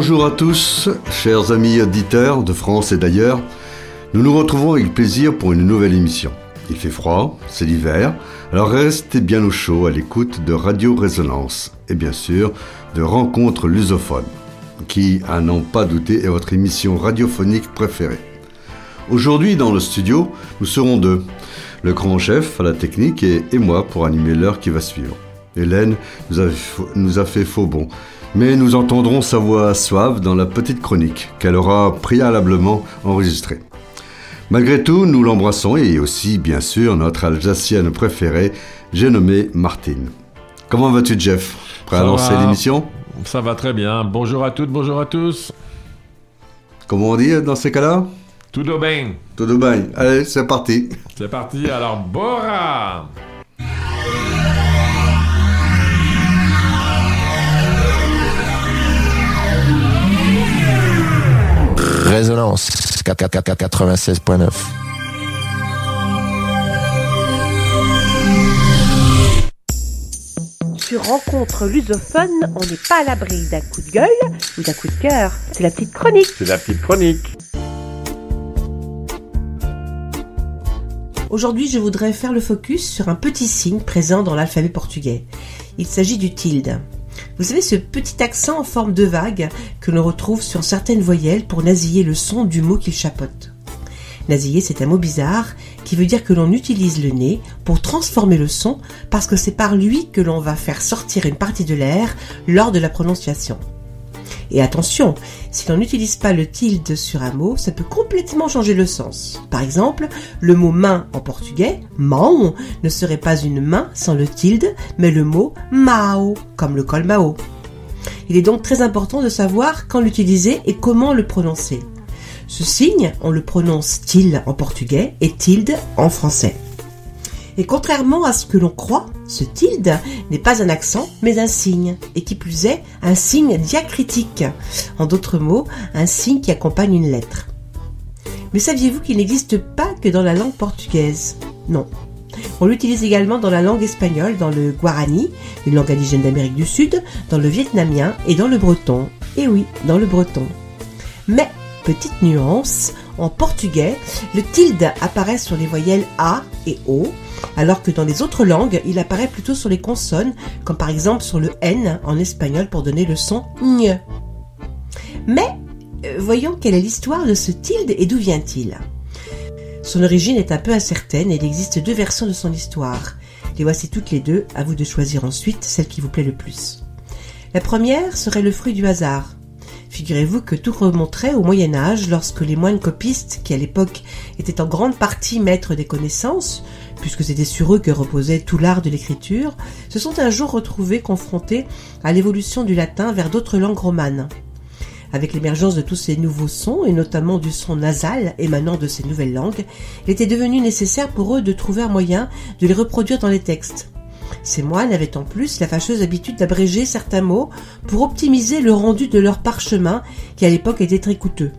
Bonjour à tous, chers amis auditeurs de France et d'ailleurs. Nous nous retrouvons avec plaisir pour une nouvelle émission. Il fait froid, c'est l'hiver, alors restez bien au chaud à l'écoute de Radio Résonance et bien sûr de Rencontres lusophones, qui, à n'en pas douter, est votre émission radiophonique préférée. Aujourd'hui, dans le studio, nous serons deux. Le grand chef à la technique et, moi pour animer l'heure qui va suivre. Hélène nous a, nous a fait faux bon mais nous entendrons sa voix suave dans la petite chronique qu'elle aura préalablement enregistrée. Malgré tout, nous l'embrassons et aussi, bien sûr, notre Alsacienne préférée, j'ai nommé Martine. Comment vas-tu, Jeff? Prêt à lancer l'émission? Ça va très bien. Bonjour à toutes, bonjour à tous. Comment on dit dans ces cas-là? Tout bien. Tout bien. Allez, c'est parti. C'est parti, alors Bora Résonance 96.9. Sur Rencontre lusophone, on n'est pas à l'abri d'un coup de gueule ou d'un coup de cœur. C'est la petite chronique. C'est la petite chronique. Aujourd'hui, je voudrais faire le focus sur un petit signe présent dans l'alphabet portugais. Il s'agit du tilde. Vous savez ce petit accent en forme de vague que l'on retrouve sur certaines voyelles pour nasiller le son du mot qu'il chapote. Nasiller, c'est un mot bizarre qui veut dire que l'on utilise le nez pour transformer le son parce que c'est par lui que l'on va faire sortir une partie de l'air lors de la prononciation. Et attention, si l'on n'utilise pas le tilde sur un mot, ça peut complètement changer le sens. Par exemple, le mot main en portugais, mão, ne serait pas une main sans le tilde, mais le mot mao, comme le col mao. Il est donc très important de savoir quand l'utiliser et comment le prononcer. Ce signe, on le prononce til en portugais et tilde en français. Et contrairement à ce que l'on croit, ce tilde n'est pas un accent, mais un signe, et qui plus est, un signe diacritique. En d'autres mots, un signe qui accompagne une lettre. Mais saviez-vous qu'il n'existe pas que dans la langue portugaise? Non. On l'utilise également dans la langue espagnole, dans le guarani, une langue indigène d'Amérique du Sud, dans le vietnamien et dans le breton. Et oui, dans le breton. Mais, petite nuance, en portugais, le tilde apparaît sur les voyelles A et O, alors que dans les autres langues, il apparaît plutôt sur les consonnes, comme par exemple sur le N en espagnol pour donner le son ñ. Mais euh, voyons quelle est l'histoire de ce tilde et d'où vient-il. Son origine est un peu incertaine et il existe deux versions de son histoire. Les voici toutes les deux, à vous de choisir ensuite celle qui vous plaît le plus. La première serait le fruit du hasard. Figurez-vous que tout remonterait au Moyen Âge lorsque les moines copistes, qui à l'époque étaient en grande partie maîtres des connaissances, puisque c'était sur eux que reposait tout l'art de l'écriture, se sont un jour retrouvés confrontés à l'évolution du latin vers d'autres langues romanes. Avec l'émergence de tous ces nouveaux sons, et notamment du son nasal émanant de ces nouvelles langues, il était devenu nécessaire pour eux de trouver un moyen de les reproduire dans les textes. Ces moines avaient en plus la fâcheuse habitude d'abréger certains mots pour optimiser le rendu de leur parchemin qui à l'époque était très coûteux.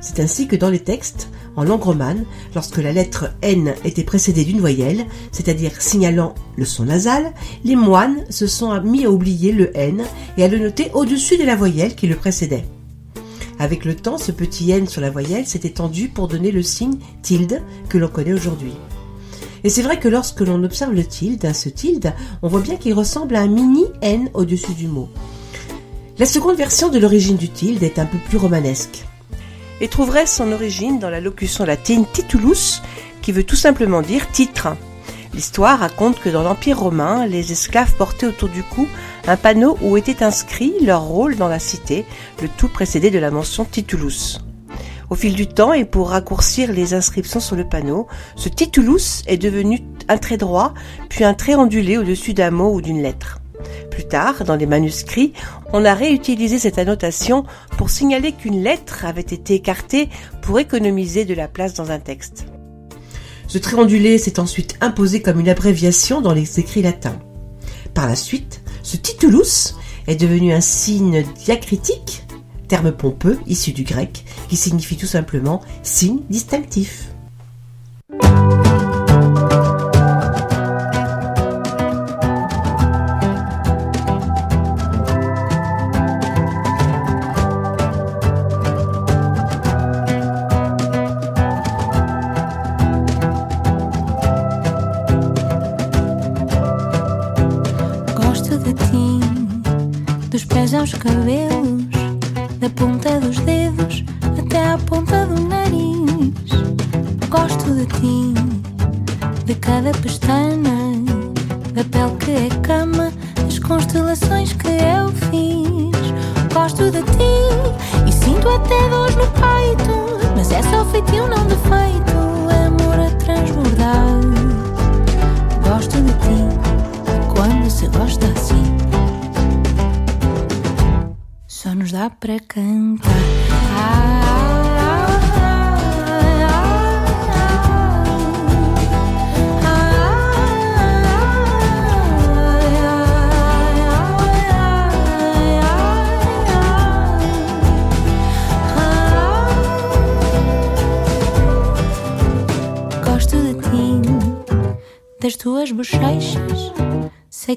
C'est ainsi que dans les textes, en langue romane, lorsque la lettre N était précédée d'une voyelle, c'est-à-dire signalant le son nasal, les moines se sont mis à oublier le N et à le noter au-dessus de la voyelle qui le précédait. Avec le temps, ce petit N sur la voyelle s'est étendu pour donner le signe tilde que l'on connaît aujourd'hui. Et c'est vrai que lorsque l'on observe le tilde, ce tilde, on voit bien qu'il ressemble à un mini N au-dessus du mot. La seconde version de l'origine du tilde est un peu plus romanesque et trouverait son origine dans la locution latine titulus, qui veut tout simplement dire titre. L'histoire raconte que dans l'Empire romain, les esclaves portaient autour du cou un panneau où était inscrit leur rôle dans la cité, le tout précédé de la mention titulus. Au fil du temps et pour raccourcir les inscriptions sur le panneau, ce titulus est devenu un trait droit, puis un trait ondulé au-dessus d'un mot ou d'une lettre. Plus tard, dans les manuscrits, on a réutilisé cette annotation pour signaler qu'une lettre avait été écartée pour économiser de la place dans un texte. Ce trait ondulé s'est ensuite imposé comme une abréviation dans les écrits latins. Par la suite, ce titulus est devenu un signe diacritique, terme pompeux issu du grec, qui signifie tout simplement signe distinctif. Da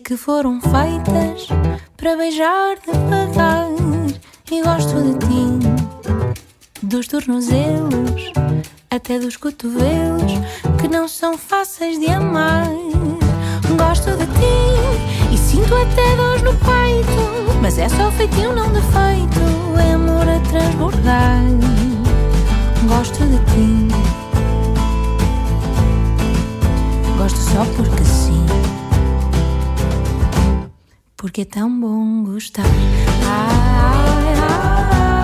que foram feitas para beijar devagar. E gosto de ti, dos tornozelos até dos cotovelos que não são fáceis de amar. Gosto de ti e sinto até dores no peito, mas é só feitio, não defeito. É amor a transbordar. Gosto de ti. Gosto só porque sim. Porque é tão bom gostar. Ai, Gosto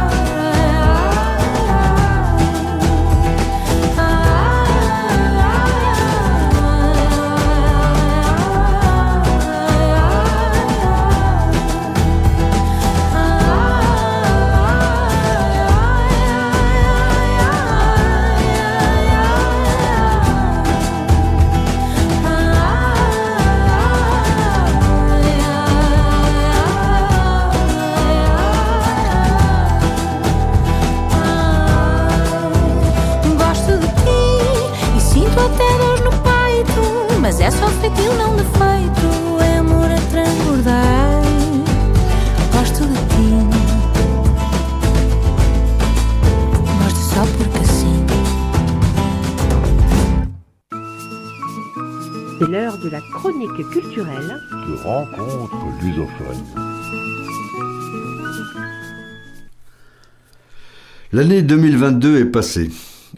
L'année 2022 est passée.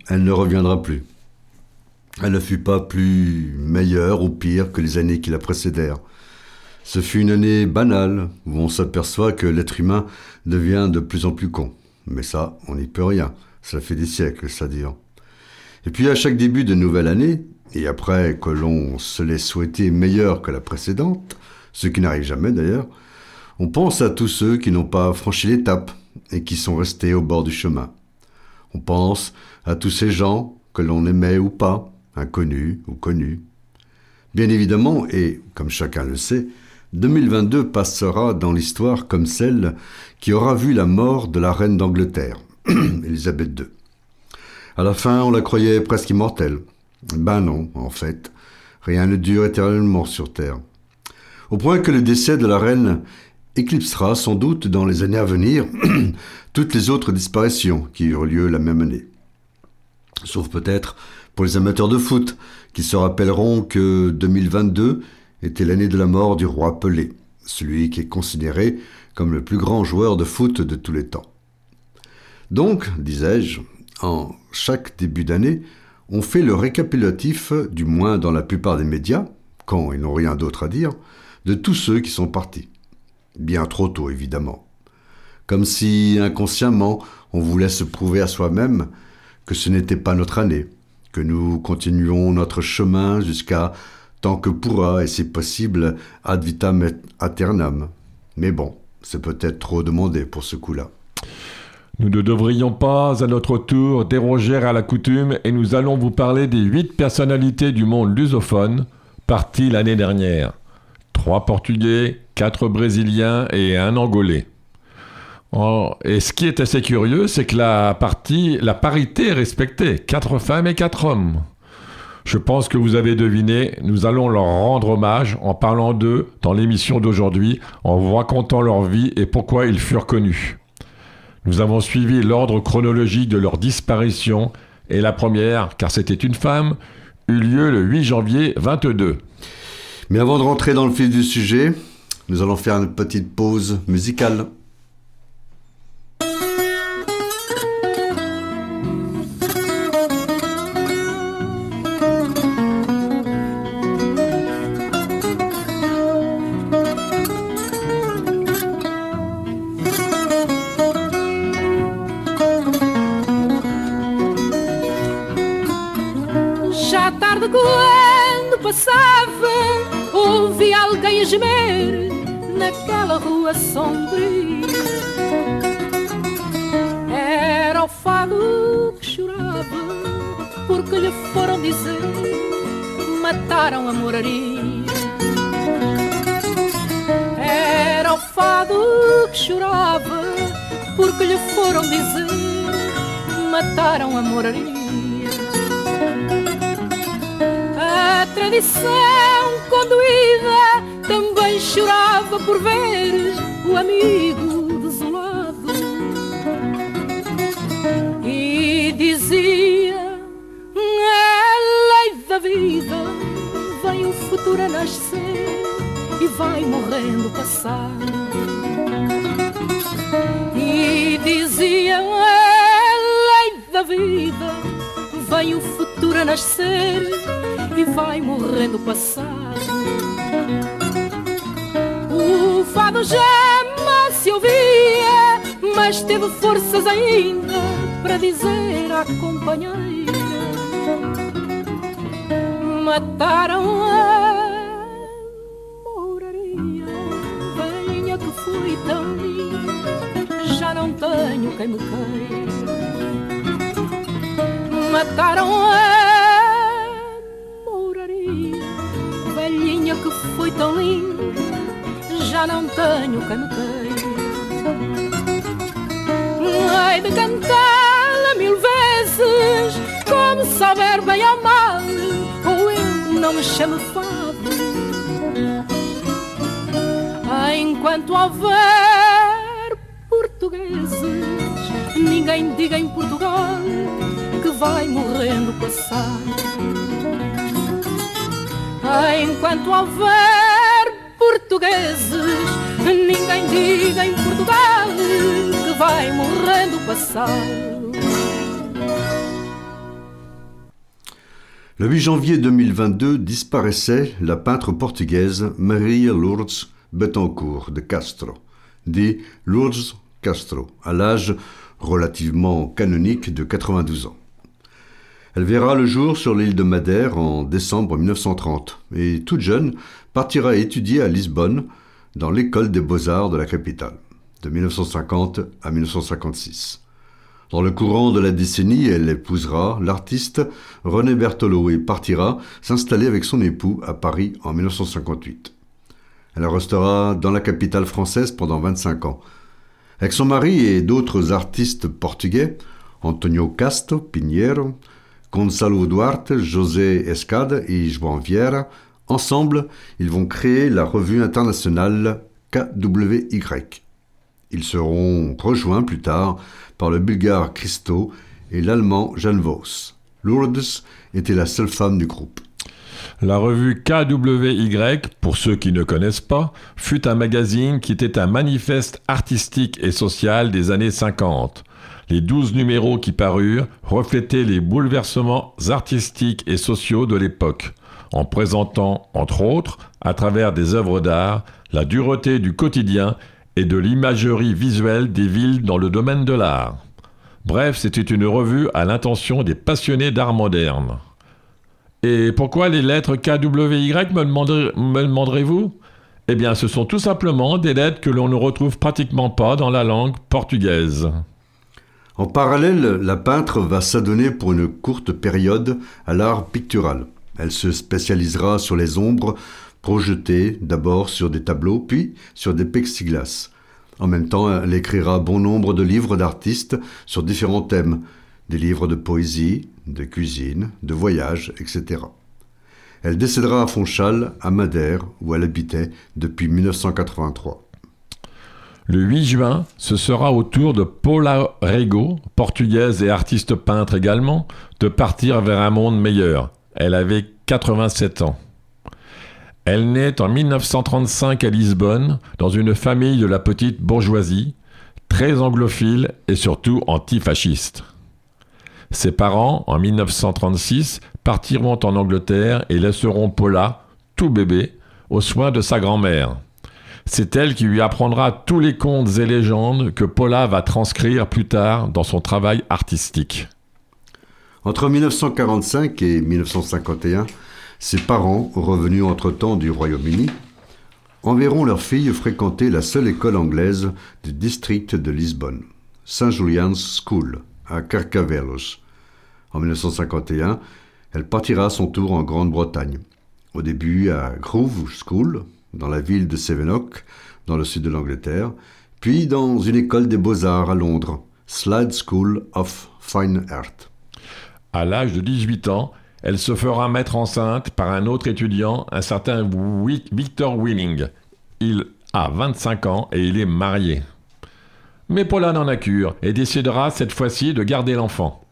Elle ne reviendra plus. Elle ne fut pas plus meilleure ou pire que les années qui la précédèrent. Ce fut une année banale où on s'aperçoit que l'être humain devient de plus en plus con. Mais ça, on n'y peut rien. Ça fait des siècles, ça dure. Et puis à chaque début de nouvelle année, et après que l'on se l'ait souhaité meilleure que la précédente, ce qui n'arrive jamais d'ailleurs, on pense à tous ceux qui n'ont pas franchi l'étape et qui sont restés au bord du chemin. On pense à tous ces gens que l'on aimait ou pas, inconnus ou connus. Bien évidemment, et comme chacun le sait, 2022 passera dans l'histoire comme celle qui aura vu la mort de la reine d'Angleterre, Elisabeth II. À la fin, on la croyait presque immortelle. Ben non, en fait, rien ne dure éternellement sur Terre. Au point que le décès de la reine éclipsera sans doute dans les années à venir toutes les autres disparitions qui eurent lieu la même année. Sauf peut-être pour les amateurs de foot qui se rappelleront que 2022 était l'année de la mort du roi Pelé, celui qui est considéré comme le plus grand joueur de foot de tous les temps. Donc, disais-je, en chaque début d'année, on fait le récapitulatif, du moins dans la plupart des médias, quand ils n'ont rien d'autre à dire, de tous ceux qui sont partis. Bien trop tôt, évidemment. Comme si, inconsciemment, on voulait se prouver à soi-même que ce n'était pas notre année, que nous continuons notre chemin jusqu'à tant que pourra, et si possible, ad vitam aeternam. Mais bon, c'est peut-être trop demandé pour ce coup-là. Nous ne devrions pas, à notre tour, déroger à la coutume et nous allons vous parler des huit personnalités du monde lusophone parties l'année dernière. Trois Portugais, quatre Brésiliens et un Angolais. Oh, et ce qui est assez curieux, c'est que la, partie, la parité est respectée. Quatre femmes et quatre hommes. Je pense que vous avez deviné, nous allons leur rendre hommage en parlant d'eux dans l'émission d'aujourd'hui, en vous racontant leur vie et pourquoi ils furent connus. Nous avons suivi l'ordre chronologique de leur disparition et la première, car c'était une femme, eut lieu le 8 janvier 22. Mais avant de rentrer dans le fil du sujet, nous allons faire une petite pause musicale. Passava, ouvi alguém gemer naquela rua sombria. Era o fado que chorava, porque lhe foram dizer: mataram a moraria. Era o fado que chorava, porque lhe foram dizer: mataram a moraria. A tradição conduída também chorava por ver o amigo desolado e dizia: É lei da vida, vem o futuro a nascer e vai morrendo passar. E dizia: É lei da vida, vem o futuro a nascer e vai morrendo passar. O fado gema se ouvia, mas teve forças ainda para dizer à companheira: Mataram a moraria, velhinha que foi tão linda, já não tenho quem me queira. Mataram a tão linda, já não tenho quem me queira. Hei de cantá-la mil vezes, como souber bem ou mal, ou eu não me chamo fado. Enquanto houver portugueses, ninguém diga em Portugal que vai morrendo passar. Enquanto houver portugueses, ninguém diga em Portugal que vai morrendo. Le 8 janvier 2022 disparaissait la peintre portugaise Maria Lourdes Betancourt de Castro, dit Lourdes Castro, à l'âge relativement canonique de 92 ans. Elle verra le jour sur l'île de Madère en décembre 1930 et toute jeune partira étudier à Lisbonne dans l'école des beaux-arts de la capitale, de 1950 à 1956. Dans le courant de la décennie, elle épousera l'artiste René Berthelot et partira s'installer avec son époux à Paris en 1958. Elle restera dans la capitale française pendant 25 ans. Avec son mari et d'autres artistes portugais, Antonio Casto Pinheiro, Gonçalo Duarte, José Escade et João Vieira, ensemble, ils vont créer la revue internationale KWY. Ils seront rejoints plus tard par le bulgare Christo et l'allemand Jan Vos. Lourdes était la seule femme du groupe. La revue KWY, pour ceux qui ne connaissent pas, fut un magazine qui était un manifeste artistique et social des années 50. Les douze numéros qui parurent reflétaient les bouleversements artistiques et sociaux de l'époque, en présentant, entre autres, à travers des œuvres d'art, la dureté du quotidien et de l'imagerie visuelle des villes dans le domaine de l'art. Bref, c'était une revue à l'intention des passionnés d'art moderne. Et pourquoi les lettres KWY me, demanderez- me demanderez-vous? Eh bien, ce sont tout simplement des lettres que l'on ne retrouve pratiquement pas dans la langue portugaise. En parallèle, la peintre va s'adonner pour une courte période à l'art pictural. Elle se spécialisera sur les ombres projetées d'abord sur des tableaux, puis sur des plexiglas. En même temps, elle écrira bon nombre de livres d'artistes sur différents thèmes, des livres de poésie, de cuisine, de voyage, etc. Elle décédera à Fonchal, à Madère, où elle habitait depuis 1983. Le 8 juin, ce sera au tour de Paula Rego, portugaise et artiste peintre également, de partir vers un monde meilleur. Elle avait 87 ans. Elle naît en 1935 à Lisbonne, dans une famille de la petite bourgeoisie, très anglophile et surtout antifasciste. Ses parents, en 1936, partiront en Angleterre et laisseront Paula, tout bébé, aux soins de sa grand-mère. C'est elle qui lui apprendra tous les contes et légendes que Paula va transcrire plus tard dans son travail artistique. Entre 1945 et 1951, Ses parents, revenus entre-temps du Royaume-Uni, enverront leur fille fréquenter la seule école anglaise du district de Lisbonne, St. Julian's School, à Carcavelos. En 1951, elle partira à son tour en Grande-Bretagne. Au début à Grove School, dans la ville de Sevenock, dans le sud de l'Angleterre, puis dans une école des beaux-arts à Londres, Slade School of Fine Art. À l'âge de 18 ans, elle se fera mettre enceinte par un autre étudiant, un certain Victor Willing. Il a 25 ans et il est marié. Mais Paula n'en a cure et décidera cette fois-ci de garder l'enfant.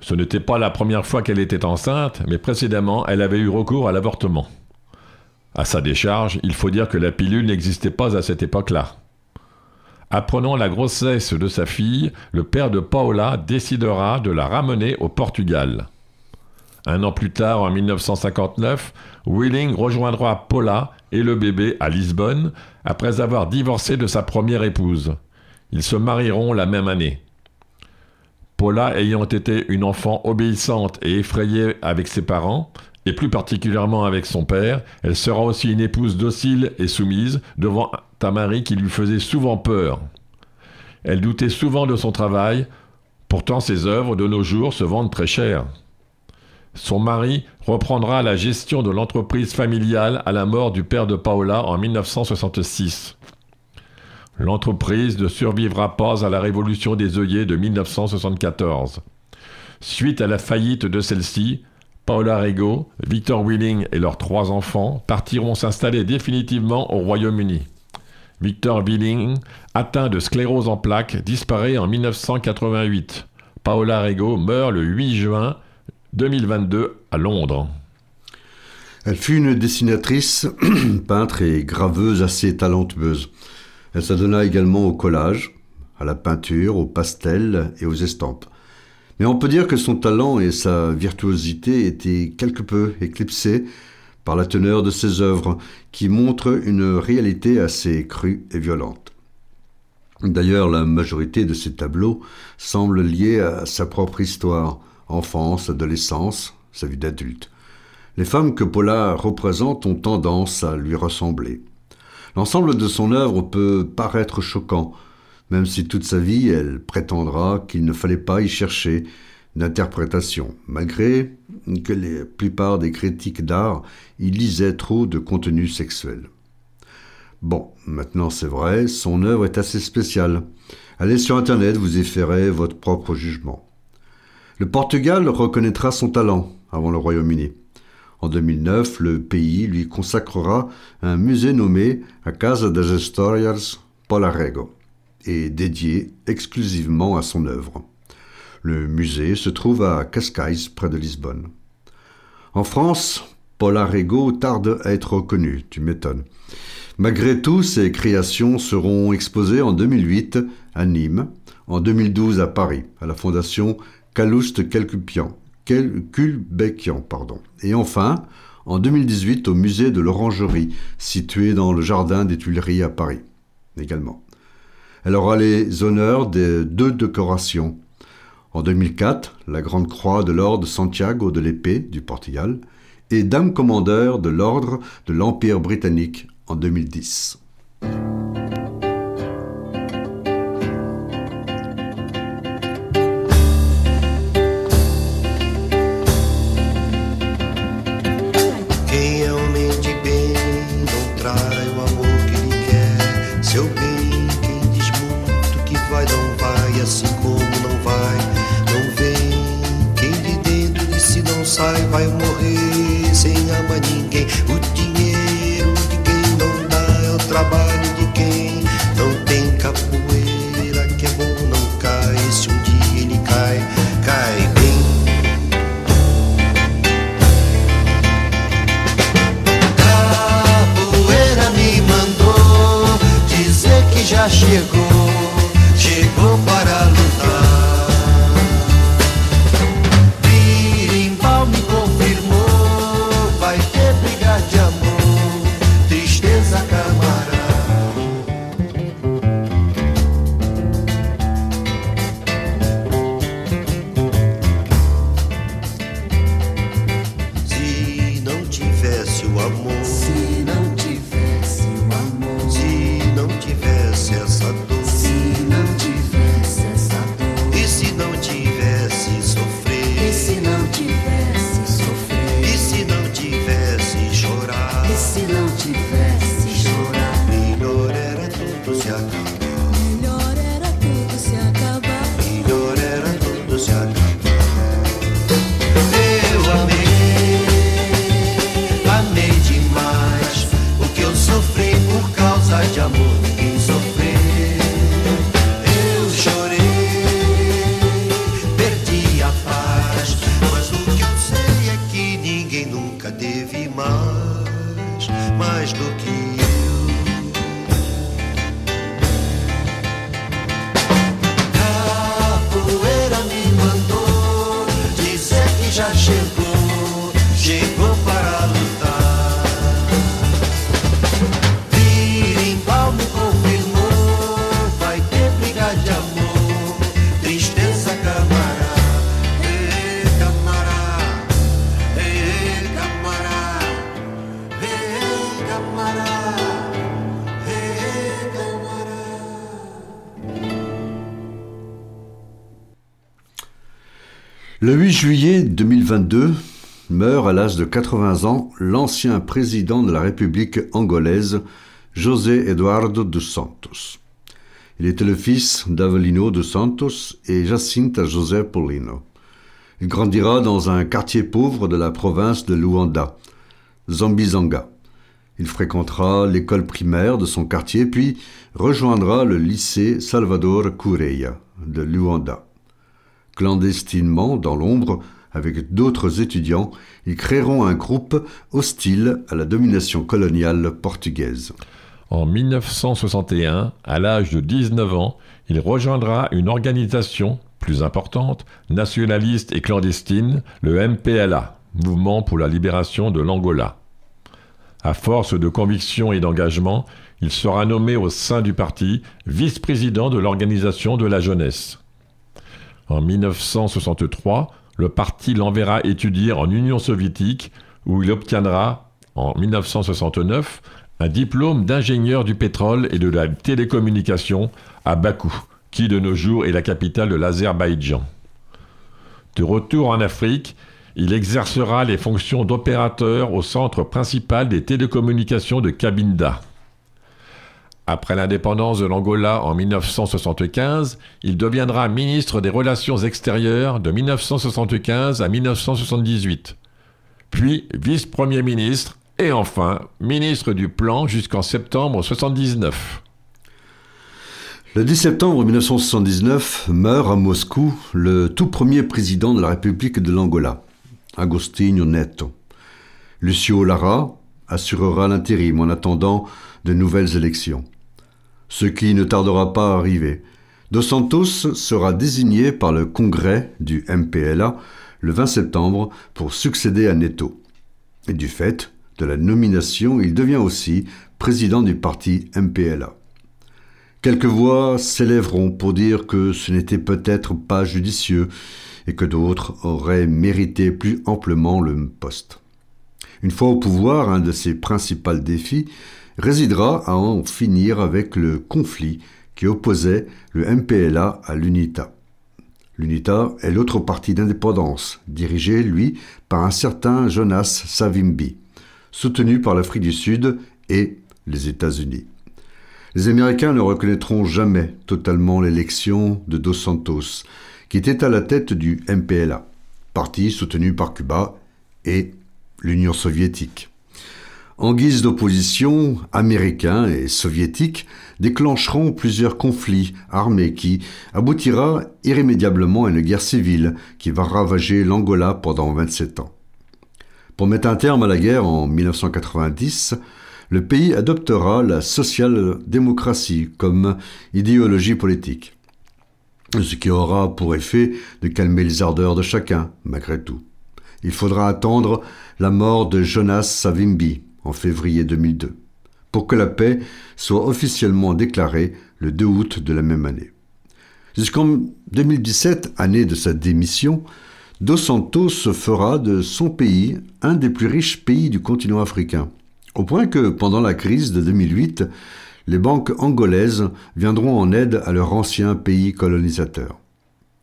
Ce n'était pas la première fois qu'elle était enceinte, mais précédemment, elle avait eu recours à l'avortement. À sa décharge, il faut dire que la pilule n'existait pas à cette époque-là. Apprenant la grossesse de sa fille, le père de Paola décidera de la ramener au Portugal. Un an plus tard, en 1959, Willing rejoindra Paula et le bébé à Lisbonne après avoir divorcé de sa première épouse. Ils se marieront la même année. Paula ayant été une enfant obéissante et effrayée avec ses parents, et plus particulièrement avec son père, elle sera aussi une épouse docile et soumise devant un mari qui lui faisait souvent peur. Elle doutait souvent de son travail, pourtant ses œuvres de nos jours se vendent très cher. Son mari reprendra la gestion de l'entreprise familiale à la mort du père de Paola en 1966. L'entreprise ne survivra pas à la révolution des œillets de 1974. Suite à la faillite de celle-ci, Paola Rego, Victor Willing et leurs trois enfants partiront s'installer définitivement au Royaume-Uni. Victor Willing, atteint de sclérose en plaques, disparaît en 1988. Paola Rego meurt le 8 juin 2022 à Londres. Elle fut une dessinatrice, peintre et graveuse assez talentueuse. Elle s'adonna également au collage, à la peinture, au pastel et aux estampes. Mais on peut dire que son talent et sa virtuosité étaient quelque peu éclipsés par la teneur de ses œuvres, qui montrent une réalité assez crue et violente. D'ailleurs, la majorité de ses tableaux semblent liés à sa propre histoire, enfance, adolescence, sa vie d'adulte. Les femmes que Paula représente ont tendance à lui ressembler. L'ensemble de son œuvre peut paraître choquant, même si toute sa vie elle prétendra qu'il ne fallait pas y chercher d'interprétation, malgré que la plupart des critiques d'art y lisaient trop de contenu sexuel. Bon, maintenant c'est vrai, son œuvre est assez spéciale. Allez sur Internet, vous y ferez votre propre jugement. Le Portugal reconnaîtra son talent avant le Royaume-Uni. En 2009, le pays lui consacrera un musée nommé A Casa das Histórias Polarego et dédié exclusivement à son œuvre. Le musée se trouve à Cascais, près de Lisbonne. En France, Polarego tarde à être reconnu, tu m'étonnes. Malgré tout, ses créations seront exposées en 2008 à Nîmes, en 2012 à Paris, à la Fondation Calouste Quelcupian, Culbeckian, pardon. Et enfin, en 2018 au musée de l'Orangerie, situé dans le jardin des Tuileries à Paris, également. Elle aura les honneurs des deux décorations. En 2004, la Grande Croix de l'Ordre de Santiago de l'Épée du Portugal et Dame Commandeur de l'Ordre de l'Empire britannique en 2010. Juillet 2022 meurt à l'âge de 80 ans l'ancien président de la République angolaise, José Eduardo dos Santos. Il était le fils d'Avelino dos Santos et Jacinta José Paulino. Il grandira dans un quartier pauvre de la province de Luanda, Zambizanga. Il fréquentera l'école primaire de son quartier puis rejoindra le lycée Salvador Coureia de Luanda. Clandestinement, dans l'ombre, avec d'autres étudiants, ils créeront un groupe hostile à la domination coloniale portugaise. En 1961, à l'âge de 19 ans, il rejoindra une organisation plus importante, nationaliste et clandestine, le MPLA, Mouvement pour la libération de l'Angola. À force de conviction et d'engagement, il sera nommé au sein du parti vice-président de l'organisation de la jeunesse. En 1963, le parti l'enverra étudier en Union soviétique où il obtiendra, en 1969, un diplôme d'ingénieur du pétrole et de la télécommunication à Bakou, qui de nos jours est la capitale de l'Azerbaïdjan. De retour en Afrique, il exercera les fonctions d'opérateur au centre principal des télécommunications de Cabinda. Après l'indépendance de l'Angola en 1975, il deviendra ministre des Relations extérieures de 1975 à 1978, puis vice-premier ministre et enfin ministre du Plan jusqu'en septembre 1979. Le 10 septembre 1979 meurt à Moscou le tout premier président de la République de l'Angola, Agostinho Neto. Lucio Lara assurera l'intérim en attendant de nouvelles élections. Ce qui ne tardera pas à arriver. Dos Santos sera désigné par le congrès du MPLA le 20 septembre pour succéder à Neto. Et du fait de la nomination, il devient aussi président du parti MPLA. Quelques voix s'élèveront pour dire que ce n'était peut-être pas judicieux et que d'autres auraient mérité plus amplement le poste. Une fois au pouvoir, un de ses principaux défis résidera à en finir avec le conflit qui opposait le MPLA à l'UNITA. L'UNITA est l'autre parti d'indépendance, dirigé, lui, par un certain Jonas Savimbi, soutenu par l'Afrique du Sud et les États-Unis. Les Américains ne reconnaîtront jamais totalement l'élection de Dos Santos, qui était à la tête du MPLA, parti soutenu par Cuba et l'Union soviétique. En guise d'opposition, Américains et Soviétiques déclencheront plusieurs conflits armés qui aboutira irrémédiablement à une guerre civile qui va ravager l'Angola pendant 27 ans. Pour mettre un terme à la guerre en 1990, le pays adoptera la social-démocratie comme idéologie politique, ce qui aura pour effet de calmer les ardeurs de chacun, malgré tout. Il faudra attendre la mort de Jonas Savimbi en février 2002, pour que la paix soit officiellement déclarée le 2 août de la même année. Jusqu'en 2017, année de sa démission, Dos Santos se fera de son pays un des plus riches pays du continent africain, au point que pendant la crise de 2008, les banques angolaises viendront en aide à leur ancien pays colonisateur.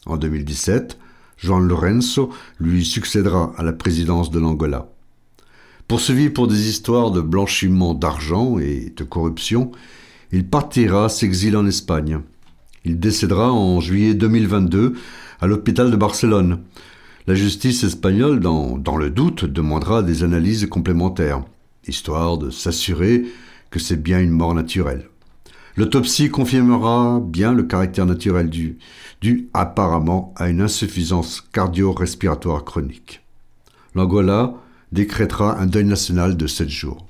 En 2017, Jean Lorenzo lui succédera à la présidence de l'Angola. Poursuivi pour des histoires de blanchiment d'argent et de corruption, il partira s'exiler en Espagne. Il décédera en juillet 2022 à l'hôpital de Barcelone. La justice espagnole, dans, dans le doute, demandera des analyses complémentaires, histoire de s'assurer que c'est bien une mort naturelle. L'autopsie confirmera bien le caractère naturel du, dû apparemment à une insuffisance cardio-respiratoire chronique. L'Angola décrétera un deuil national de sept jours.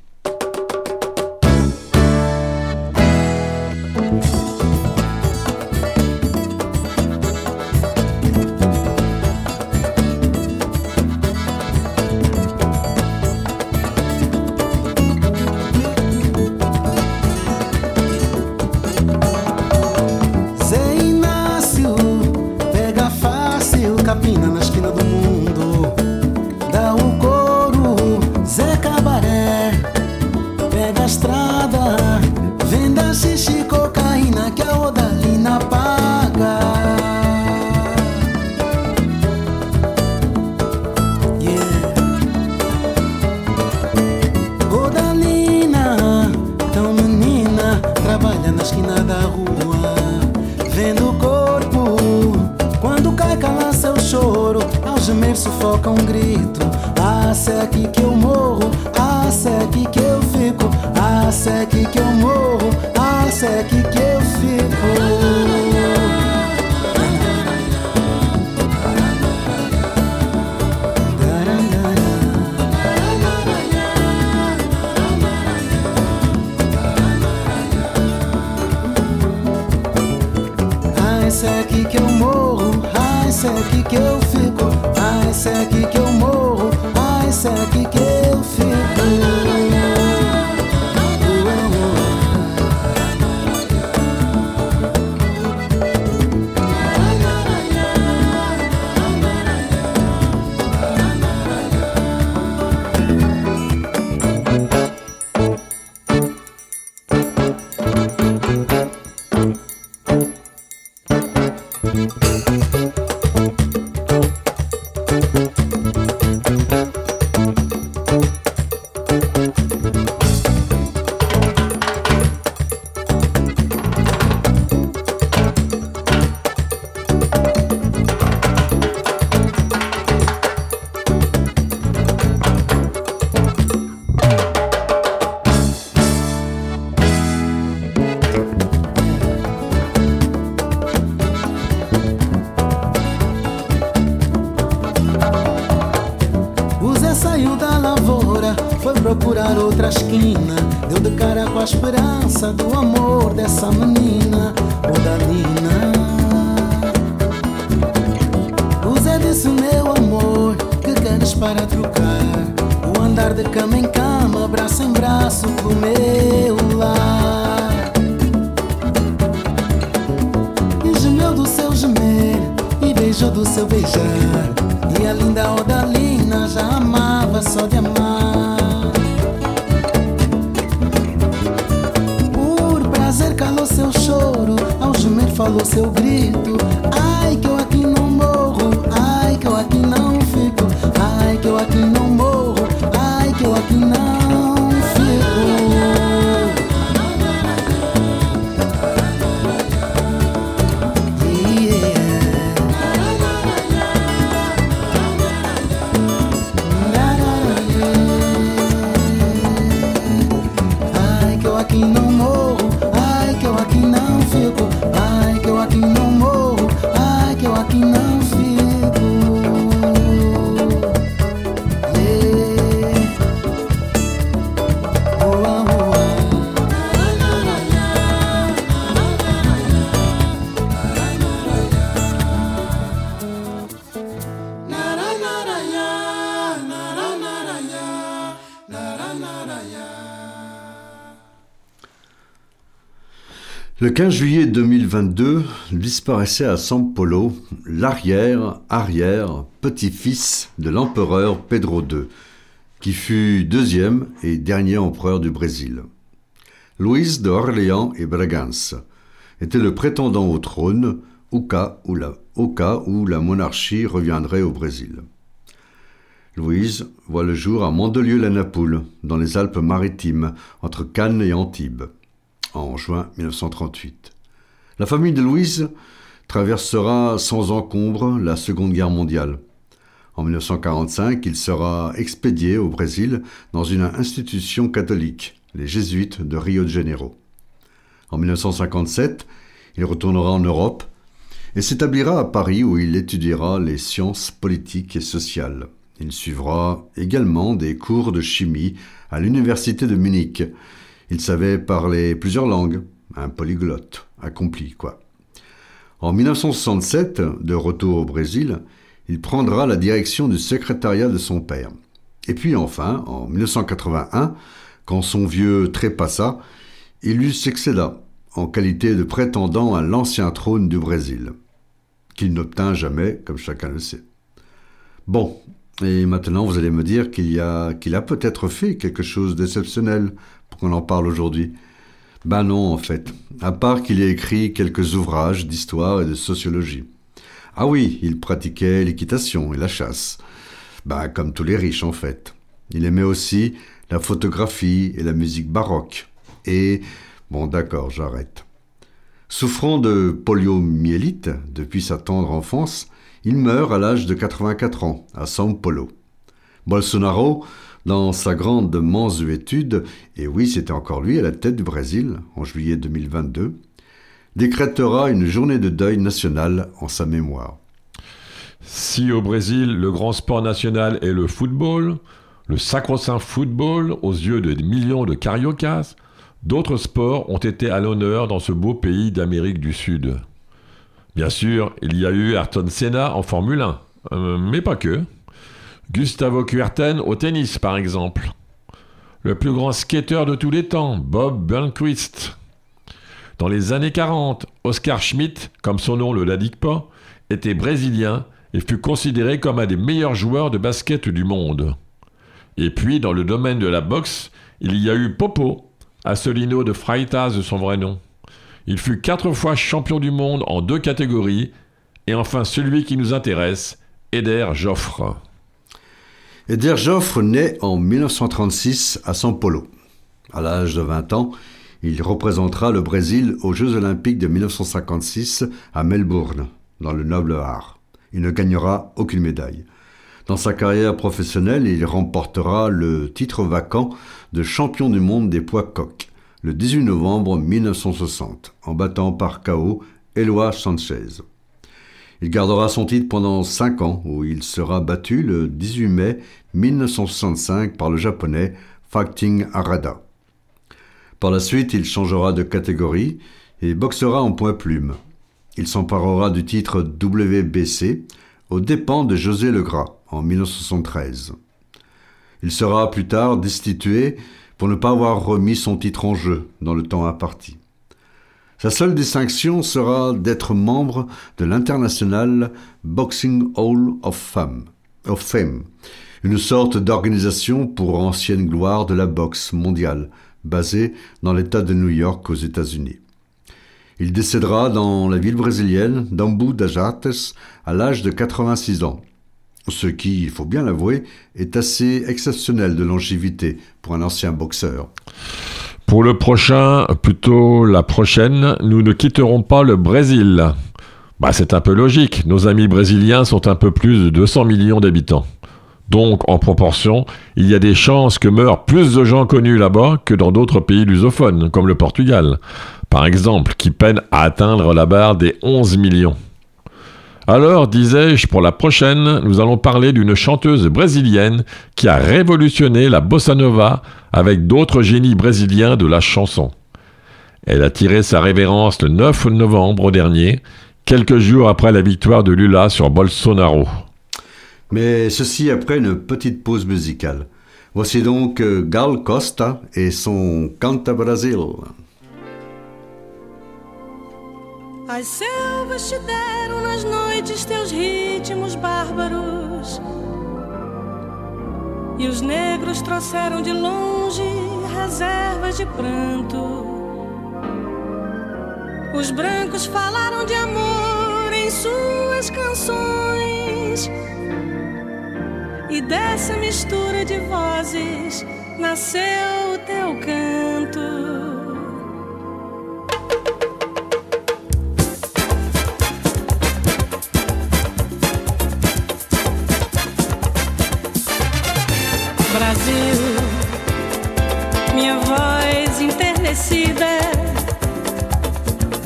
segue que eu fico, ah, ai, segue que eu morro. 15 juillet 2022 disparaissait à San Polo l'arrière-arrière petit-fils de l'empereur Pedro II, qui fut deuxième et dernier empereur du Brésil. Louise de Orléans et Bragance était le prétendant au trône au cas où la, la monarchie reviendrait au Brésil. Louise voit le jour à Mandelieu-la-Napoule, dans les Alpes-Maritimes, entre Cannes et Antibes en juin 1938. La famille de Louise traversera sans encombre la Seconde Guerre mondiale. En 1945, il sera expédié au Brésil dans une institution catholique, les Jésuites de Rio de Janeiro. En 1957, il retournera en Europe et s'établira à Paris où il étudiera les sciences politiques et sociales. Il suivra également des cours de chimie à l'université de Munich. Il savait parler plusieurs langues, un polyglotte accompli, quoi. En 1967, de retour au Brésil, il prendra la direction du secrétariat de son père. Et puis enfin, en 1981, quand son vieux trépassa, il lui succéda en qualité de prétendant à l'ancien trône du Brésil, qu'il n'obtint jamais, comme chacun le sait. Bon, et maintenant vous allez me dire qu'il a, a peut-être fait quelque chose d'exceptionnel en parle aujourd'hui. Ben non, en fait, à part qu'il ait écrit quelques ouvrages d'histoire et de sociologie. Ah oui, il pratiquait l'équitation et la chasse. Ben, comme tous les riches, en fait. Il aimait aussi la photographie et la musique baroque. Et, bon d'accord, j'arrête. Souffrant de poliomyélite depuis sa tendre enfance, il meurt à l'âge de 84 ans, à São Paulo. Bolsonaro dans sa grande mansuétude, et oui, c'était encore lui à la tête du Brésil en juillet 2022, décrétera une journée de deuil national en sa mémoire. Si au Brésil, le grand sport national est le football, le sacro-saint football aux yeux de millions de cariocas, d'autres sports ont été à l'honneur dans ce beau pays d'Amérique du Sud. Bien sûr, il y a eu Ayrton Senna en Formule 1, euh, mais pas que. Gustavo Kuerten au tennis, par exemple. Le plus grand skateur de tous les temps, Bob Burnquist. Dans les années 40, Oscar Schmidt, comme son nom le l'indique pas, était brésilien et fut considéré comme un des meilleurs joueurs de basket du monde. Et puis, dans le domaine de la boxe, il y a eu Popo, Assolino de Freitas de son vrai nom. Il fut quatre fois champion du monde en deux catégories. Et enfin, celui qui nous intéresse, Eder Joffre. Eder Joffre naît en 1936 à São Paulo. À l'âge de 20 ans, il représentera le Brésil aux Jeux olympiques de 1956 à Melbourne, dans le noble art. Il ne gagnera aucune médaille. Dans sa carrière professionnelle, il remportera le titre vacant de champion du monde des poids coqs le 18 novembre 1960, en battant par KO Eloy Sanchez. Il gardera son titre pendant 5 ans, où il sera battu le 18 mai 1965 par le japonais Fighting Arada. Par la suite, il changera de catégorie et boxera en point plume. Il s'emparera du titre WBC aux dépens de José Legras en 1973. Il sera plus tard destitué pour ne pas avoir remis son titre en jeu dans le temps imparti. Sa seule distinction sera d'être membre de l'International Boxing Hall of Fame, une sorte d'organisation pour ancienne gloire de la boxe mondiale, basée dans l'État de New York aux États-Unis. Il décédera dans la ville brésilienne d'Ambu das Artes à l'âge de 86 ans, ce qui, il faut bien l'avouer, est assez exceptionnel de longévité pour un ancien boxeur. Pour le prochain, plutôt la prochaine, nous ne quitterons pas le Brésil. Bah, c'est un peu logique, nos amis brésiliens sont un peu plus de 200 millions d'habitants. Donc, en proportion, il y a des chances que meurent plus de gens connus là-bas que dans d'autres pays lusophones, comme le Portugal, par exemple, qui peine à atteindre la barre des 11 millions. Alors, disais-je, pour la prochaine, nous allons parler d'une chanteuse brésilienne qui a révolutionné la bossa nova avec d'autres génies brésiliens de la chanson. Elle a tiré sa révérence le 9 novembre dernier, quelques jours après la victoire de Lula sur Bolsonaro. Mais ceci après une petite pause musicale. Voici donc euh, Gal Costa et son Canta Brasil. As selvas te deram nas noites teus ritmos bárbaros. E os negros trouxeram de longe reservas de pranto. Os brancos falaram de amor em suas canções. E dessa mistura de vozes nasceu o teu canto. Brasil, minha voz enternecida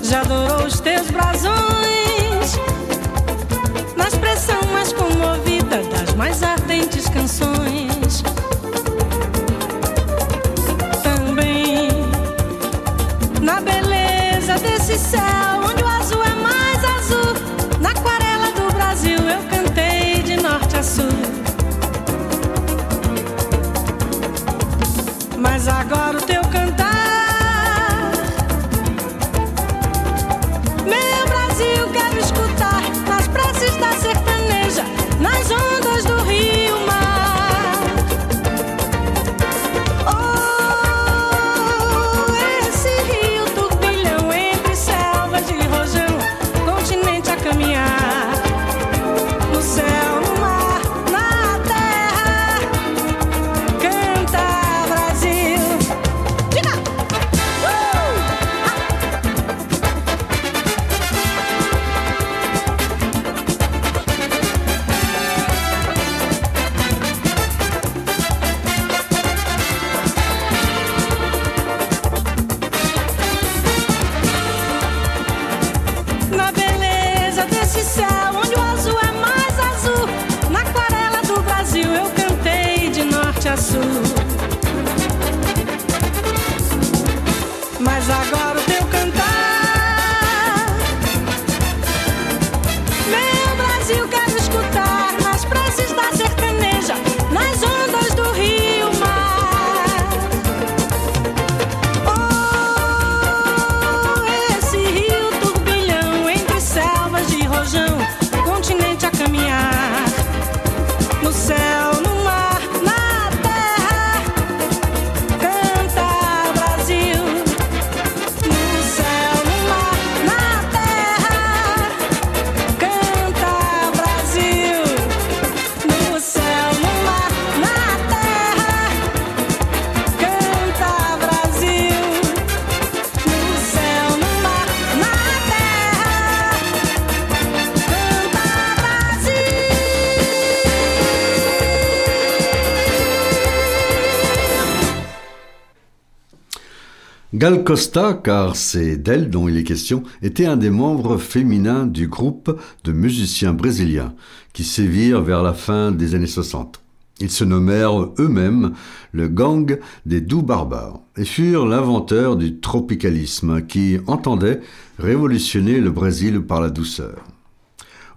já adorou os teus brasões. Na expressão mais comovida das mais ardentes canções. Também na beleza desse céu agora o teu cantar, Gal Costa, car c'est d'elle dont il est question, était un des membres féminins du groupe de musiciens brésiliens qui sévirent vers la fin des années 60. Ils se nommèrent eux-mêmes le gang des doux barbares et furent l'inventeur du tropicalisme qui entendait révolutionner le Brésil par la douceur.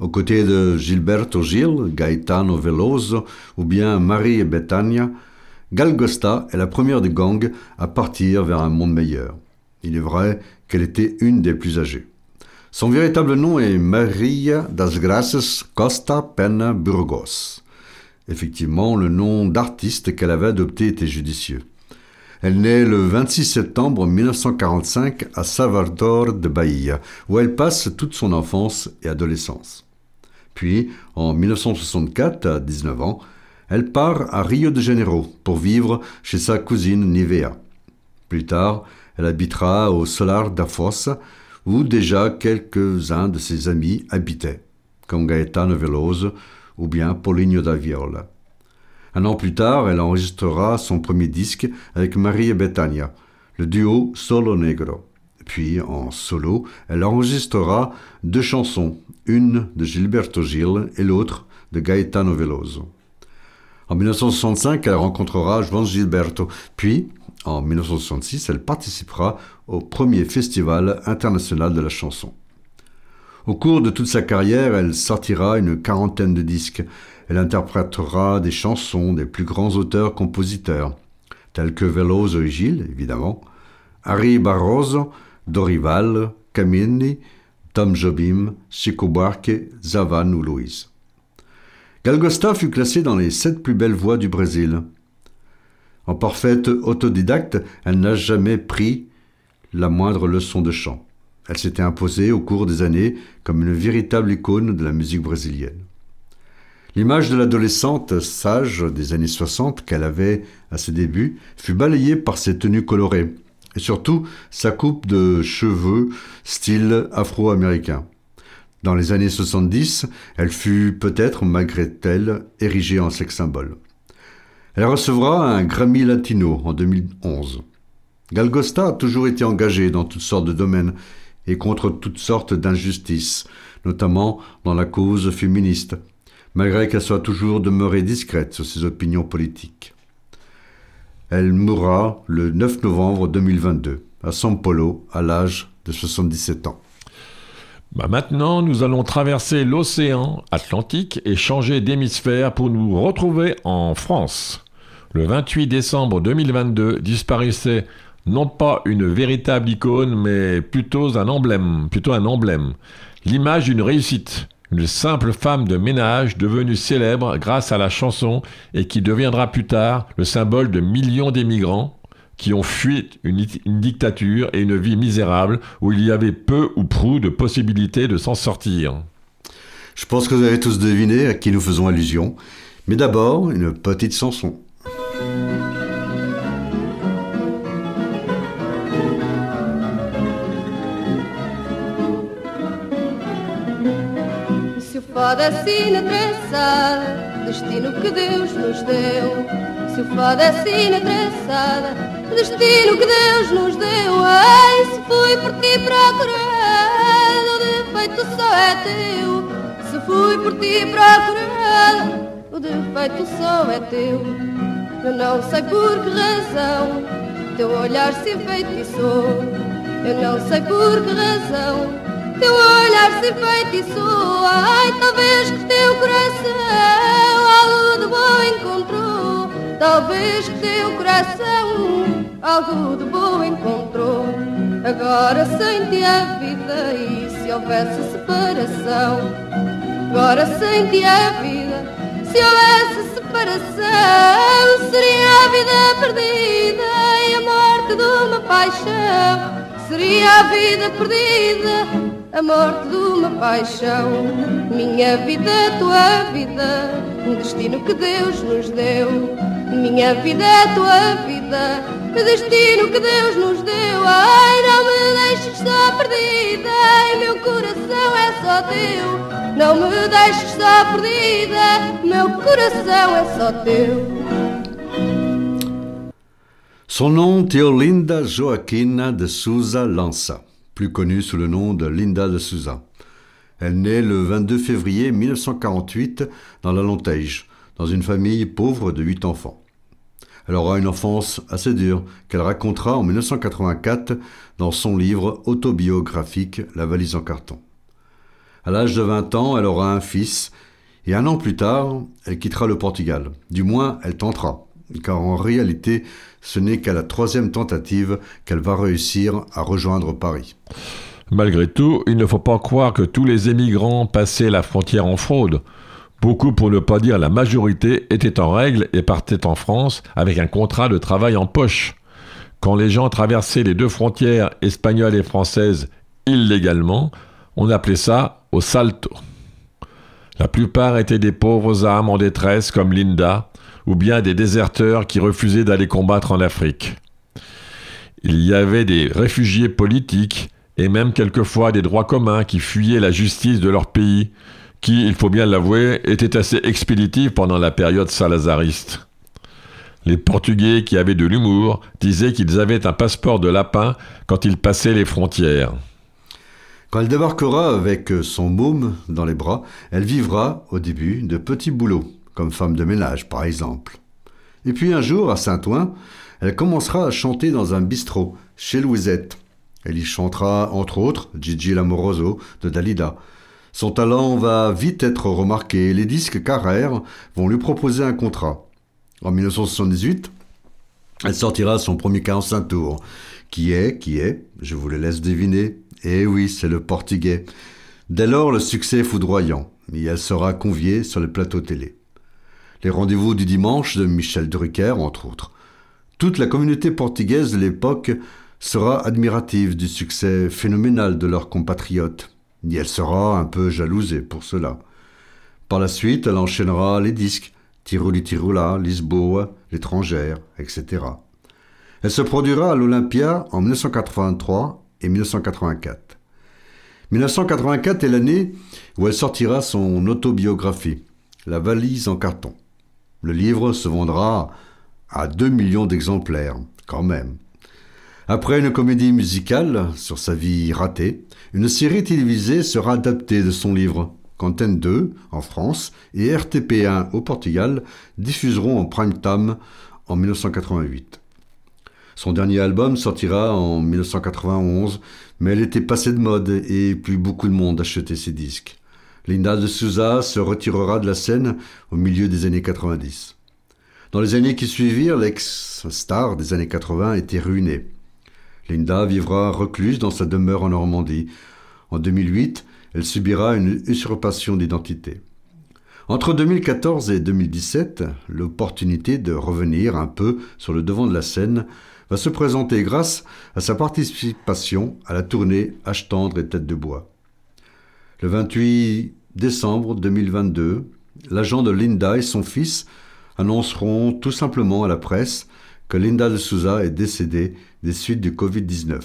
Aux côtés de Gilberto Gil, Gaetano Veloso ou bien Marie Bethania, Gal Costa est la première des gangs à partir vers un monde meilleur. Il est vrai qu'elle était une des plus âgées. Son véritable nom est Maria das Graças Costa Pena Burgos. Effectivement, le nom d'artiste qu'elle avait adopté était judicieux. Elle naît le 26 septembre 1945 à Salvador de Bahia, où elle passe toute son enfance et adolescence. Puis, en 1964, à 19 ans, elle part à Rio de Janeiro pour vivre chez sa cousine Nivea. Plus tard, elle habitera au Solar da Fossa, où déjà quelques-uns de ses amis habitaient, comme Gaetano Veloso ou bien Paulinho da Viola. Un an plus tard, elle enregistrera son premier disque avec Maria Bethania, le duo Solo Negro. Puis, en solo, elle enregistrera deux chansons, une de Gilberto Gil et l'autre de Gaetano Veloso. En 1965, elle rencontrera João Gilberto, puis, en 1966, elle participera au premier festival international de la chanson. Au cours de toute sa carrière, elle sortira une quarantaine de disques. Elle interprétera des chansons des plus grands auteurs-compositeurs, tels que Veloso et Gil, évidemment, Harry Barroso, Dorival, Camini, Tom Jobim, Chico Buarque, Zavan ou Louise. Gal Costa fut classée dans les sept plus belles voix du Brésil. En parfaite autodidacte, elle n'a jamais pris la moindre leçon de chant. Elle s'était imposée au cours des années comme une véritable icône de la musique brésilienne. L'image de l'adolescente sage des années 60 qu'elle avait à ses débuts fut balayée par ses tenues colorées et surtout sa coupe de cheveux style afro-américain. Dans les années 70, elle fut peut-être, malgré elle, érigée en sex symbole. Elle recevra un Grammy Latino en 2011. Galgosta a toujours été engagée dans toutes sortes de domaines et contre toutes sortes d'injustices, notamment dans la cause féministe, malgré qu'elle soit toujours demeurée discrète sur ses opinions politiques. Elle mourra le 9 novembre 2022 à São Paulo à l'âge de 77 ans. Bah maintenant, nous allons traverser l'océan Atlantique et changer d'hémisphère pour nous retrouver en France. Le 28 décembre 2022 disparaissait non pas une véritable icône, mais plutôt un emblème, plutôt un emblème, l'image d'une réussite, une simple femme de ménage devenue célèbre grâce à la chanson et qui deviendra plus tard le symbole de millions d'émigrants qui ont fui une, une, dictature et une vie misérable où il y avait peu ou prou de possibilités de s'en sortir. Je pense que vous avez tous deviné à qui nous faisons allusion. Mais d'abord, une petite chanson. Se o fado assina traçada, destino que Deus nos deu. Se o fado assina traçada, destino que Deus nos deu. Ai, se fui por ti procurado, o defeito só é teu. Se fui por ti procurado, o defeito só é teu. Eu não sei por que razão teu olhar se enfeitiçou. Eu não sei por que razão teu olhar se enfeitiçou. Ai, talvez que teu coração algo de bom encontrou. Agora sem ti a vida e se houvesse separação. Agora sem ti a vida, se houvesse separação, seria a vida perdida e a morte de uma paixão. Seria a vida perdida, a morte de uma paixão. Minha vida, tua vida, um destino que Deus nos deu. Minha vida, tua vida, o destino que Deus nos deu. Ai, não me deixes só perdida, ai, meu coração é só teu. Não me deixes só perdida, meu coração é só teu. Son nom Teolinda Joaquina de Souza Lança, plus connue sous le nom de Linda de Souza. Elle naît le 22 février 1948 dans la Lontage, dans une famille pauvre de huit enfants. Elle aura une enfance assez dure qu'elle racontera en 1984 dans son livre autobiographique La valise en carton. À l'âge de 20 ans, elle aura un fils et un an plus tard, elle quittera le Portugal. Du moins, elle tentera, car en réalité, ce n'est qu'à la troisième tentative qu'elle va réussir à rejoindre Paris. Malgré tout, il ne faut pas croire que tous les émigrants passaient la frontière en fraude. Beaucoup, pour ne pas dire la majorité, étaient en règle et partaient en France avec un contrat de travail en poche. Quand les gens traversaient les deux frontières espagnoles et françaises illégalement, on appelait ça au salto. La plupart étaient des pauvres âmes en détresse comme Linda, ou bien des déserteurs qui refusaient d'aller combattre en Afrique. Il y avait des réfugiés politiques et même quelquefois des droits communs qui fuyaient la justice de leur pays, qui, il faut bien l'avouer, était assez expéditive pendant la période salazariste. Les Portugais qui avaient de l'humour disaient qu'ils avaient un passeport de lapin quand ils passaient les frontières. Quand elle débarquera avec son môme dans les bras, elle vivra, au début, de petits boulots, comme femme de ménage par exemple. Et puis un jour, à Saint-Ouen, elle commencera à chanter dans un bistrot, chez Louisette. Elle y chantera, entre autres, Gigi Lamoroso de Dalida. Son talent va vite être remarqué et les disques Carrère vont lui proposer un contrat. En 1978, elle sortira son premier 45 tours, qui est, qui est, je vous le laisse deviner, eh oui, c'est le portugais. Dès lors, le succès est foudroyant. et elle sera conviée sur les plateaux télé. Les rendez-vous du dimanche de Michel Drucker, entre autres. Toute la communauté portugaise de l'époque sera admirative du succès phénoménal de leurs compatriotes, et elle sera un peu jalousée pour cela. Par la suite, elle enchaînera les disques, Tiroli Tirula, Lisboa, l'étrangère, etc. Elle se produira à l'Olympia en 1983 et 1984. 1984 est l'année où elle sortira son autobiographie, La valise en carton. Le livre se vendra à 2 millions d'exemplaires, quand même. Après une comédie musicale sur sa vie ratée, une série télévisée sera adaptée de son livre, qu'Antenne 2 en France et RTP1 au Portugal diffuseront en prime time en 1988. Son dernier album sortira en 1991, mais elle était passée de mode et plus beaucoup de monde achetait ses disques. Linda de Souza se retirera de la scène au milieu des années 90. Dans les années qui suivirent, l'ex-star des années 80 était ruinée. Linda vivra recluse dans sa demeure en Normandie. En 2008, elle subira une usurpation d'identité. Entre 2014 et 2017, l'opportunité de revenir un peu sur le devant de la scène va se présenter grâce à sa participation à la tournée H tendre et tête de bois. Le 28 décembre 2022, l'agent de Linda et son fils annonceront tout simplement à la presse que Linda de Souza est décédée des suites du Covid-19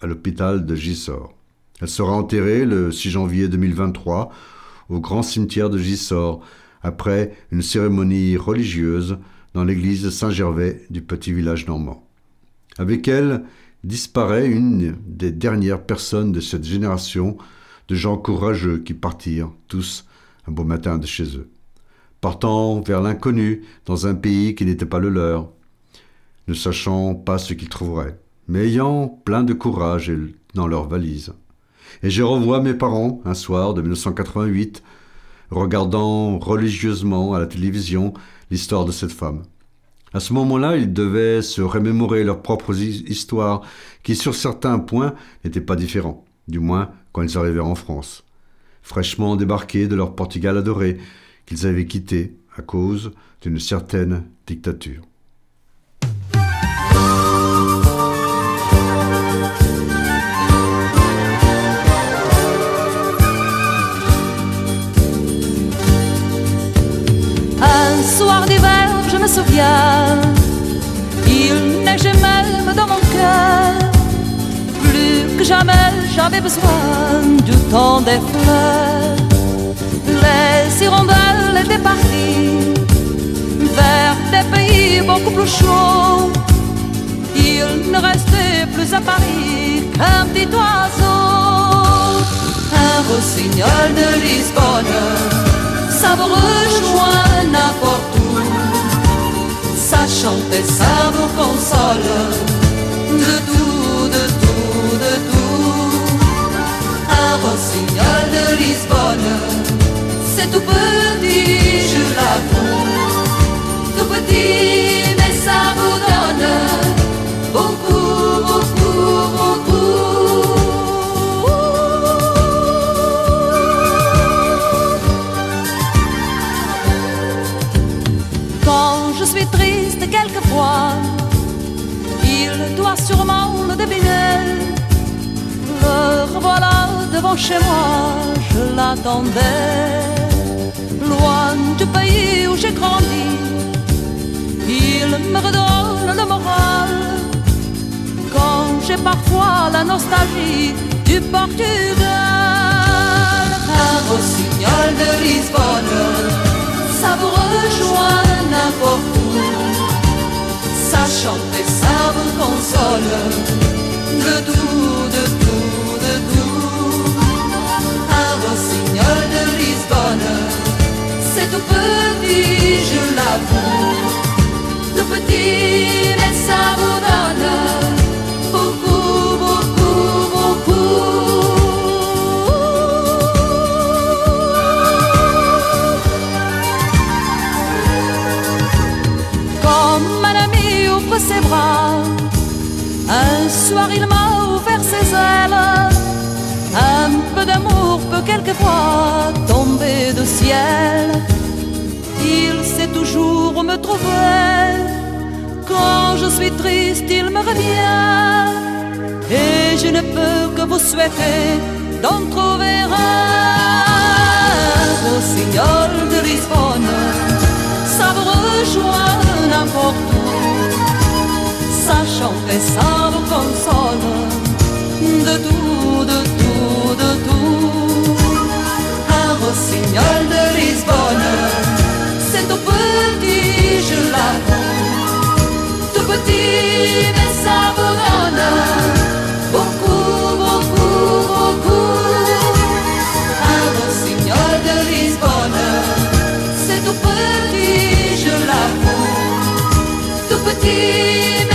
à l'hôpital de Gisors. Elle sera enterrée le 6 janvier 2023 au grand cimetière de Gisors après une cérémonie religieuse dans l'église Saint-Gervais du petit village normand. Avec elle disparaît une des dernières personnes de cette génération de gens courageux qui partirent tous un beau matin de chez eux, partant vers l'inconnu dans un pays qui n'était pas le leur, ne sachant pas ce qu'ils trouveraient, mais ayant plein de courage dans leurs valises. Et je revois mes parents un soir de 1988, regardant religieusement à la télévision l'histoire de cette femme. À ce moment-là, ils devaient se remémorer leurs propres histoires, qui sur certains points n'étaient pas différents, du moins quand ils arrivèrent en France, fraîchement débarqués de leur Portugal adoré, qu'ils avaient quitté à cause d'une certaine dictature. Un soir d'hiver, je me souviens, il neigeait même dans mon cœur. Plus que jamais, j'avais besoin du temps des fleurs. Les hirondelles étaient parties vers des pays beaucoup plus chauds. Ne restait plus à Paris qu'un petit oiseau, un rossignol de Lisbonne. Ça vous rejoint n'importe où, ça chante et ça vous console. De tout, de tout, de tout. Un rossignol de Lisbonne, c'est tout petit, je l'avoue. Tout petit, mais ça vous donne doit sûrement le deviner. Le revoilà devant chez moi, je l'attendais. Loin du pays où j'ai grandi, il me redonne le moral. Quand j'ai parfois la nostalgie du Portugal, un rossignol de Lisbonne, ça vous rejoint n'importe où. Console. De tout, de tout, de tout. Un rossignol de Lisbonne, c'est tout petit, je l'avoue. Tout petit, mais ça vous donne quelquefois tomber du ciel. Il sait toujours me trouver. Quand je suis triste, il me revient. Et je ne peux que vous souhaiter d'en trouver un. Rossignol de Lisbonne, ça vous rejoint n'importe où. Ça chante ça vous console de tout, de tout, de Lisbonne, c'est tout petit, je l'avoue. Tout petit, mais ça donne beaucoup, beaucoup, beaucoup. Un rossignol de Lisbonne, c'est tout petit, je l'avoue. Tout petit,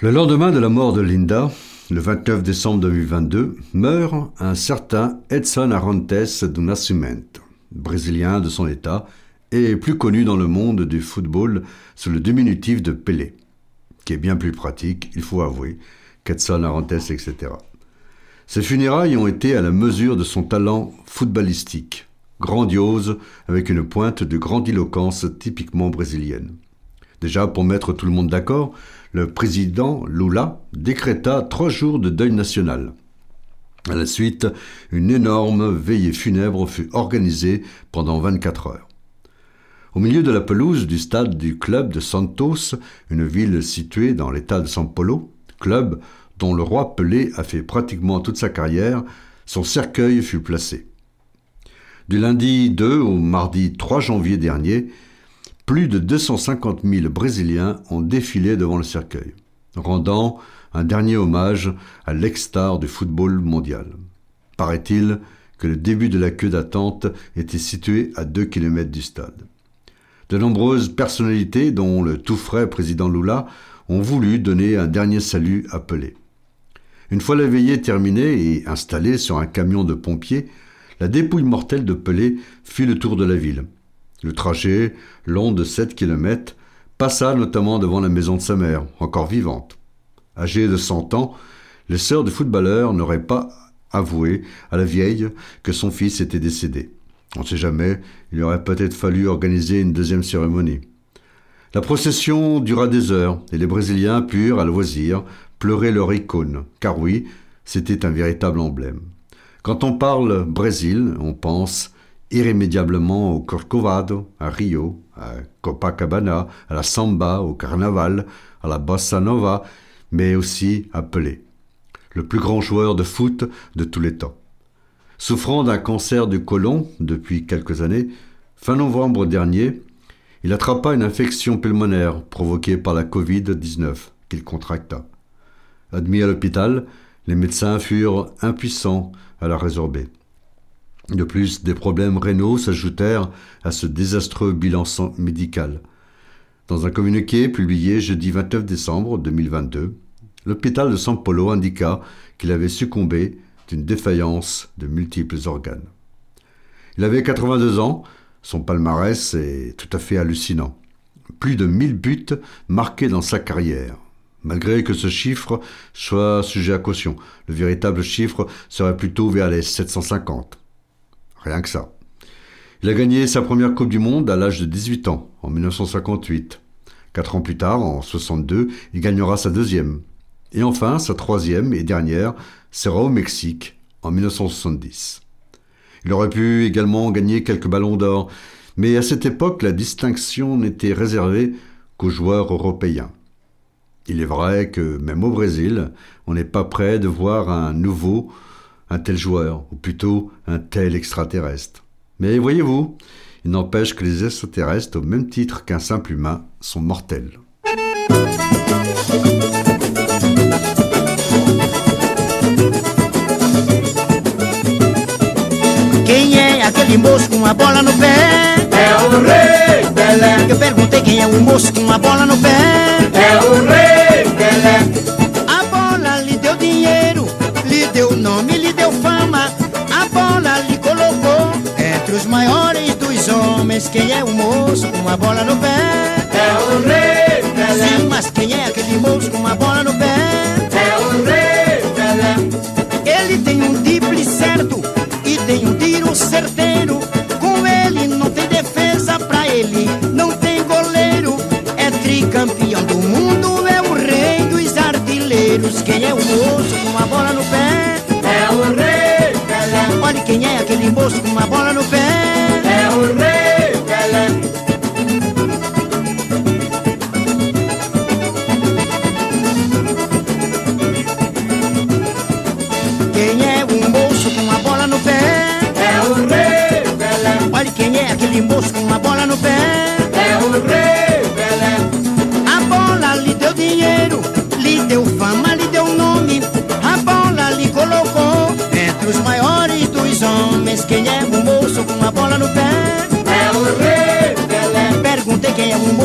Le lendemain de la mort de Linda, le 29 décembre 2022, meurt un certain Edson Arantes do Nascimento, brésilien de son état et plus connu dans le monde du football sous le diminutif de Pelé, qui est bien plus pratique, il faut avouer, qu'Edson Arantes, etc. Ses funérailles ont été à la mesure de son talent footballistique, grandiose, avec une pointe de grandiloquence typiquement brésilienne. Déjà, pour mettre tout le monde d'accord, le président Lula décréta trois jours de deuil national. À la suite, une énorme veillée funèbre fut organisée pendant 24 heures. Au milieu de la pelouse du stade du club de Santos, une ville située dans l'état de São Paulo, club dont le roi Pelé a fait pratiquement toute sa carrière, son cercueil fut placé. Du lundi 2 au mardi 3 janvier dernier, plus de 250 000 Brésiliens ont défilé devant le cercueil, rendant un dernier hommage à l'ex-star du football mondial. Paraît-il que le début de la queue d'attente était situé à 2 km du stade. De nombreuses personnalités, dont le tout frais président Lula, ont voulu donner un dernier salut à Pelé. Une fois la veillée terminée et installée sur un camion de pompiers, la dépouille mortelle de Pelé fit le tour de la ville. Le trajet, long de 7 km, passa notamment devant la maison de sa mère, encore vivante. Âgée de 100 ans, les sœurs du footballeur n'auraient pas avoué à la vieille que son fils était décédé. On ne sait jamais, il aurait peut-être fallu organiser une deuxième cérémonie. La procession dura des heures et les Brésiliens purent, à loisir, pleurer leur icône, car oui, c'était un véritable emblème. Quand on parle Brésil, on pense irrémédiablement au Corcovado, à Rio, à Copacabana, à la samba, au carnaval, à la bossa nova, mais aussi à Pelé, le plus grand joueur de foot de tous les temps. Souffrant d'un cancer du côlon depuis quelques années, fin novembre dernier, il attrapa une infection pulmonaire provoquée par la Covid-19 qu'il contracta. Admis à l'hôpital, les médecins furent impuissants à la résorber. De plus, des problèmes rénaux s'ajoutèrent à ce désastreux bilan médical. Dans un communiqué publié jeudi 29 décembre 2022, l'hôpital de San Polo indiqua qu'il avait succombé d'une défaillance de multiples organes. Il avait 82 ans, son palmarès est tout à fait hallucinant. Plus de 1000 buts marqués dans sa carrière. Malgré que ce chiffre soit sujet à caution, le véritable chiffre serait plutôt vers les 750. Rien que ça. Il a gagné sa première Coupe du Monde à l'âge de 18 ans, en 1958. Quatre ans plus tard, en 62, il gagnera sa deuxième. Et enfin, sa troisième et dernière sera au Mexique, en 1970. Il aurait pu également gagner quelques ballons d'or, mais à cette époque, la distinction n'était réservée qu'aux joueurs européens. Il est vrai que même au Brésil, on n'est pas prêt de voir un nouveau, un tel joueur, ou plutôt un tel extraterrestre. Mais voyez-vous, il n'empêche que les extraterrestres, au même titre qu'un simple humain, sont mortels. Quem é aquele moço com uma bola no pé? É o Rei Pelé. Eu perguntei quem é o moço com uma bola no pé? É o Rei Pelé. A bola lhe deu dinheiro Lhe deu nome, lhe deu fama, a bola lhe colocou entre os maiores dos homens. Quem é o moço com a bola no pé? É o rei Pelé. Sim, mas quem é aquele moço com a bola no pé? É o rei Pelé. Ele tem um drible certo e tem um tiro certeiro. Com ele não tem defesa pra ele, não tem goleiro. É tricampeão do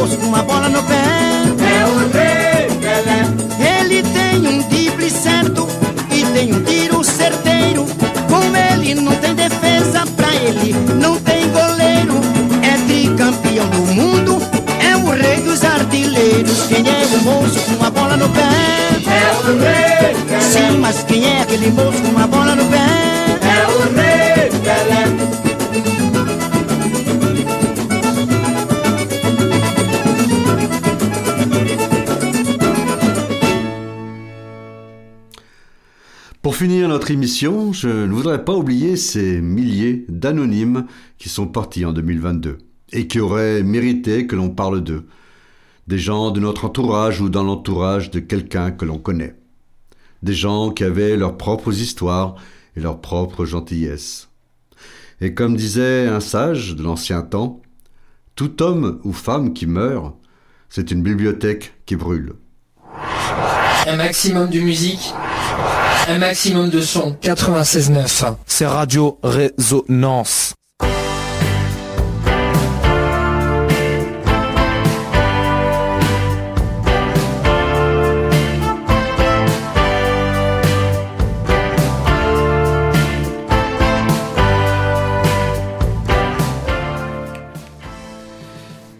quem é o moço com uma bola no pé. É o rei Pelé. Ele tem um drible certo e tem um tiro certeiro. Com ele não tem defesa pra ele, não tem goleiro. É tricampeão do mundo, é o rei dos artilheiros. Quem é o moço com uma bola no pé? É o rei Pelé. Sim, mas quem é aquele moço com uma bola no pé? É o rei Pelé. Finir notre émission, je ne voudrais pas oublier ces milliers d'anonymes qui sont partis en 2022 et qui auraient mérité que l'on parle d'eux. Des gens de notre entourage ou dans l'entourage de quelqu'un que l'on connaît. Des gens qui avaient leurs propres histoires et leurs propres gentillesses. Et comme disait un sage de l'ancien temps, tout homme ou femme qui meurt, c'est une bibliothèque qui brûle. Un maximum de musique, un maximum de son. 96.9. C'est Radio Résonance.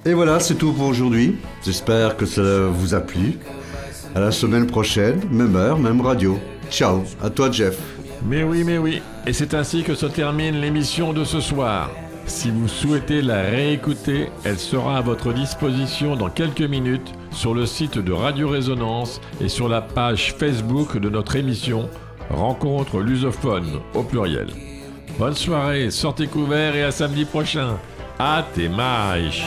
Et voilà, c'est tout pour aujourd'hui. J'espère que ça vous a plu. À la semaine prochaine, même heure, même radio. Ciao, à toi Jeff. Mais oui, mais oui, et c'est ainsi que se termine l'émission de ce soir. Si vous souhaitez la réécouter, elle sera à votre disposition dans quelques minutes sur le site de Radio Résonance et sur la page Facebook de notre émission Rencontre lusophone au pluriel. Bonne soirée, sortez couverts et à samedi prochain. À tes marches.